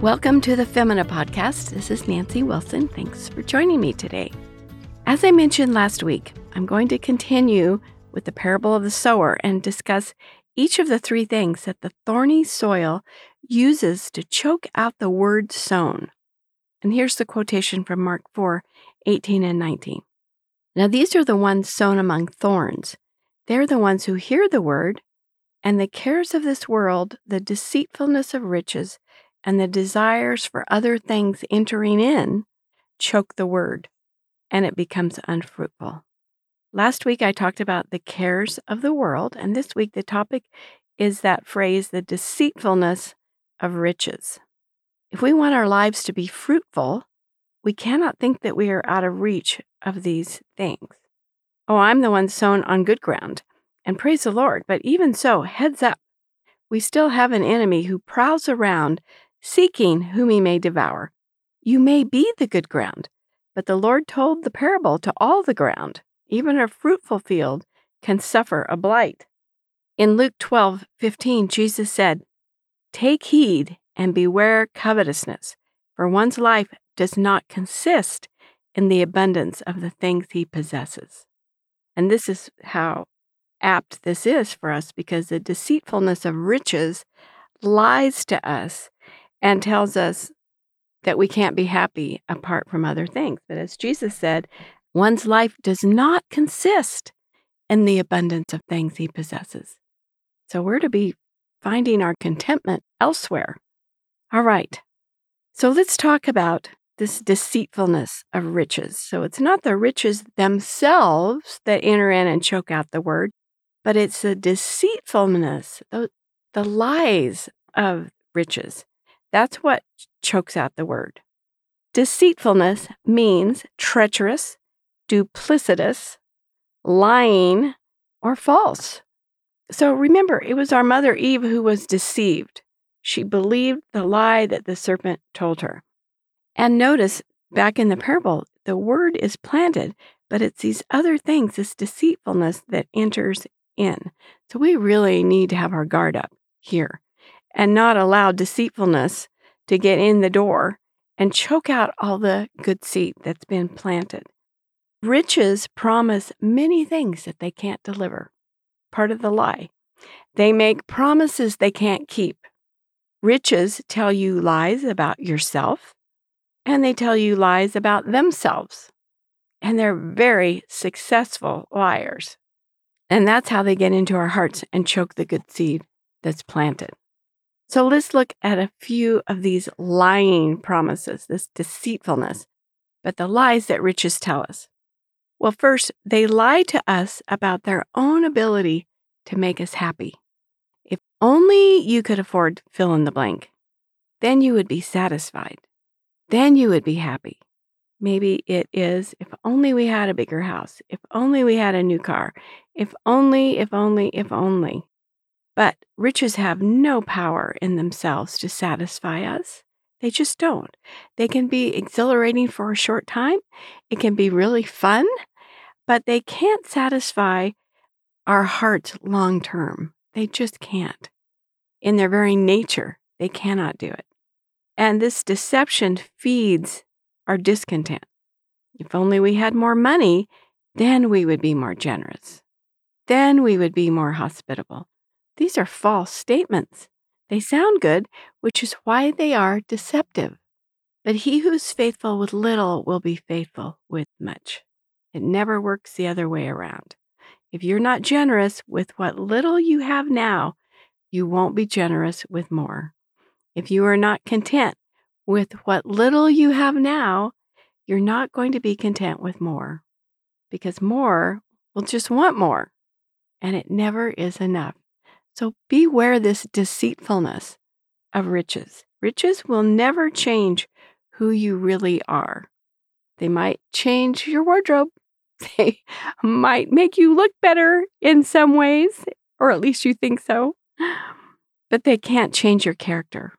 Welcome to the Femina Podcast. This is Nancy Wilson. Thanks for joining me today. As I mentioned last week, I'm going to continue with the parable of the sower and discuss each of the three things that the thorny soil uses to choke out the word sown. And here's the quotation from Mark 4 18 and 19. Now, these are the ones sown among thorns. They're the ones who hear the word, and the cares of this world, the deceitfulness of riches, and the desires for other things entering in choke the word, and it becomes unfruitful. Last week I talked about the cares of the world, and this week the topic is that phrase, the deceitfulness of riches. If we want our lives to be fruitful, we cannot think that we are out of reach of these things. Oh, I'm the one sown on good ground, and praise the Lord, but even so, heads up. We still have an enemy who prowls around seeking whom he may devour. You may be the good ground, but the Lord told the parable to all the ground. Even a fruitful field can suffer a blight. In Luke 12 15, Jesus said, Take heed and beware covetousness, for one's life does not consist in the abundance of the things he possesses. And this is how apt this is for us because the deceitfulness of riches lies to us and tells us that we can't be happy apart from other things. But as Jesus said, one's life does not consist in the abundance of things he possesses. So we're to be finding our contentment elsewhere. All right. So let's talk about this deceitfulness of riches. So it's not the riches themselves that enter in and choke out the word, but it's the deceitfulness, the, the lies of riches. That's what chokes out the word. Deceitfulness means treacherous, duplicitous, lying, or false. So remember, it was our mother Eve who was deceived. She believed the lie that the serpent told her. And notice back in the parable, the word is planted, but it's these other things, this deceitfulness that enters in. So we really need to have our guard up here and not allow deceitfulness to get in the door and choke out all the good seed that's been planted. Riches promise many things that they can't deliver. Part of the lie. They make promises they can't keep. Riches tell you lies about yourself, and they tell you lies about themselves. And they're very successful liars. And that's how they get into our hearts and choke the good seed that's planted. So let's look at a few of these lying promises, this deceitfulness, but the lies that riches tell us. Well, first, they lie to us about their own ability to make us happy. If only you could afford fill in the blank, then you would be satisfied. Then you would be happy. Maybe it is if only we had a bigger house, if only we had a new car, if only, if only, if only. But riches have no power in themselves to satisfy us. They just don't. They can be exhilarating for a short time, it can be really fun, but they can't satisfy our hearts long term. They just can't. In their very nature, they cannot do it. And this deception feeds our discontent. If only we had more money, then we would be more generous. Then we would be more hospitable. These are false statements. They sound good, which is why they are deceptive. But he who's faithful with little will be faithful with much. It never works the other way around. If you're not generous with what little you have now, you won't be generous with more. If you are not content with what little you have now, you're not going to be content with more because more will just want more, and it never is enough. So beware this deceitfulness of riches. Riches will never change who you really are. They might change your wardrobe. They might make you look better in some ways, or at least you think so. But they can't change your character.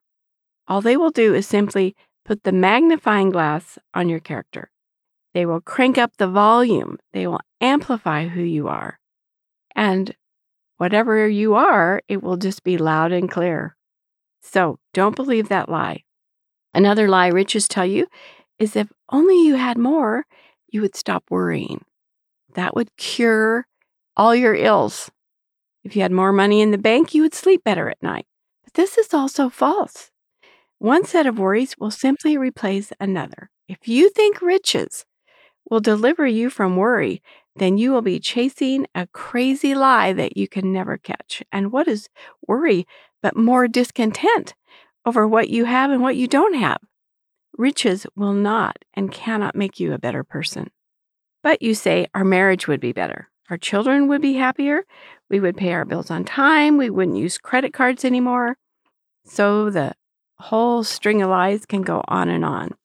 All they will do is simply put the magnifying glass on your character. They will crank up the volume, they will amplify who you are. And whatever you are, it will just be loud and clear. So don't believe that lie. Another lie riches tell you is if only you had more, you would stop worrying. That would cure all your ills. If you had more money in the bank, you would sleep better at night. But this is also false. One set of worries will simply replace another. If you think riches will deliver you from worry, then you will be chasing a crazy lie that you can never catch. And what is worry but more discontent over what you have and what you don't have? Riches will not and cannot make you a better person. But you say our marriage would be better. Our children would be happier. We would pay our bills on time. We wouldn't use credit cards anymore. So the whole string of lies can go on and on.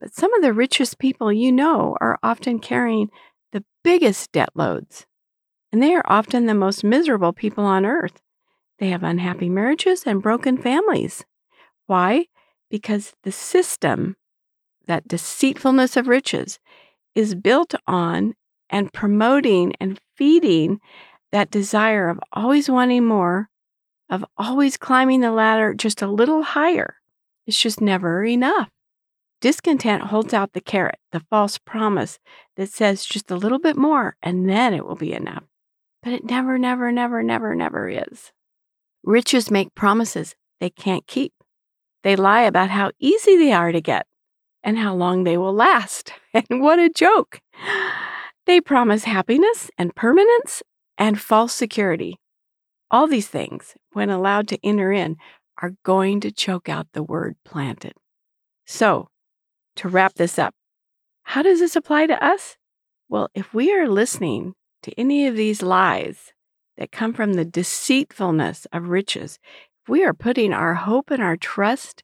But some of the richest people you know are often carrying biggest debt loads. And they are often the most miserable people on earth. They have unhappy marriages and broken families. Why? Because the system, that deceitfulness of riches, is built on and promoting and feeding that desire of always wanting more, of always climbing the ladder just a little higher. It's just never enough. Discontent holds out the carrot, the false promise that says just a little bit more and then it will be enough. But it never, never, never, never, never is. Riches make promises they can't keep. They lie about how easy they are to get and how long they will last. And what a joke! They promise happiness and permanence and false security. All these things, when allowed to enter in, are going to choke out the word planted. So, to wrap this up, how does this apply to us? Well, if we are listening to any of these lies that come from the deceitfulness of riches, if we are putting our hope and our trust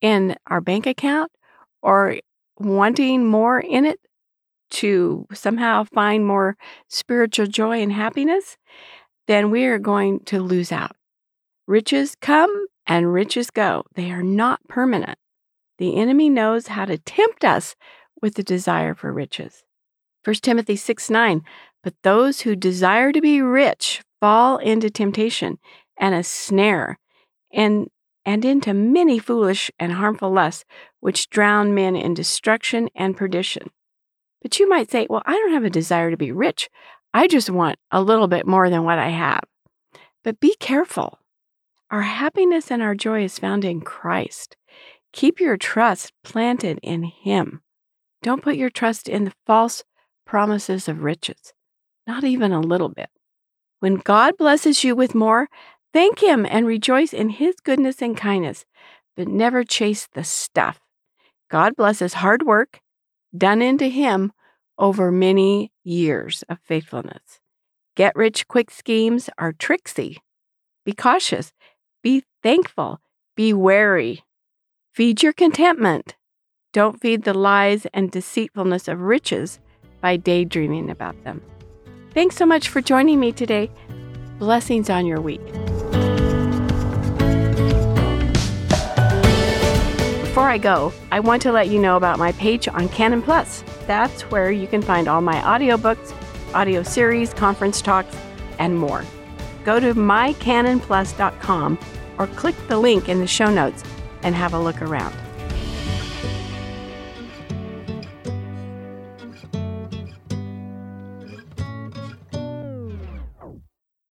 in our bank account or wanting more in it to somehow find more spiritual joy and happiness, then we are going to lose out. Riches come and riches go, they are not permanent. The enemy knows how to tempt us with the desire for riches. 1 Timothy 6 9, but those who desire to be rich fall into temptation and a snare, and and into many foolish and harmful lusts, which drown men in destruction and perdition. But you might say, well, I don't have a desire to be rich. I just want a little bit more than what I have. But be careful. Our happiness and our joy is found in Christ. Keep your trust planted in Him. Don't put your trust in the false promises of riches, not even a little bit. When God blesses you with more, Thank Him and rejoice in His goodness and kindness, but never chase the stuff. God blesses hard work done into Him over many years of faithfulness. Get rich quick schemes are tricksy. Be cautious. Be thankful. Be wary. Feed your contentment. Don't feed the lies and deceitfulness of riches by daydreaming about them. Thanks so much for joining me today. Blessings on your week. Before I go, I want to let you know about my page on Canon Plus. That's where you can find all my audiobooks, audio series, conference talks, and more. Go to mycanonplus.com or click the link in the show notes and have a look around.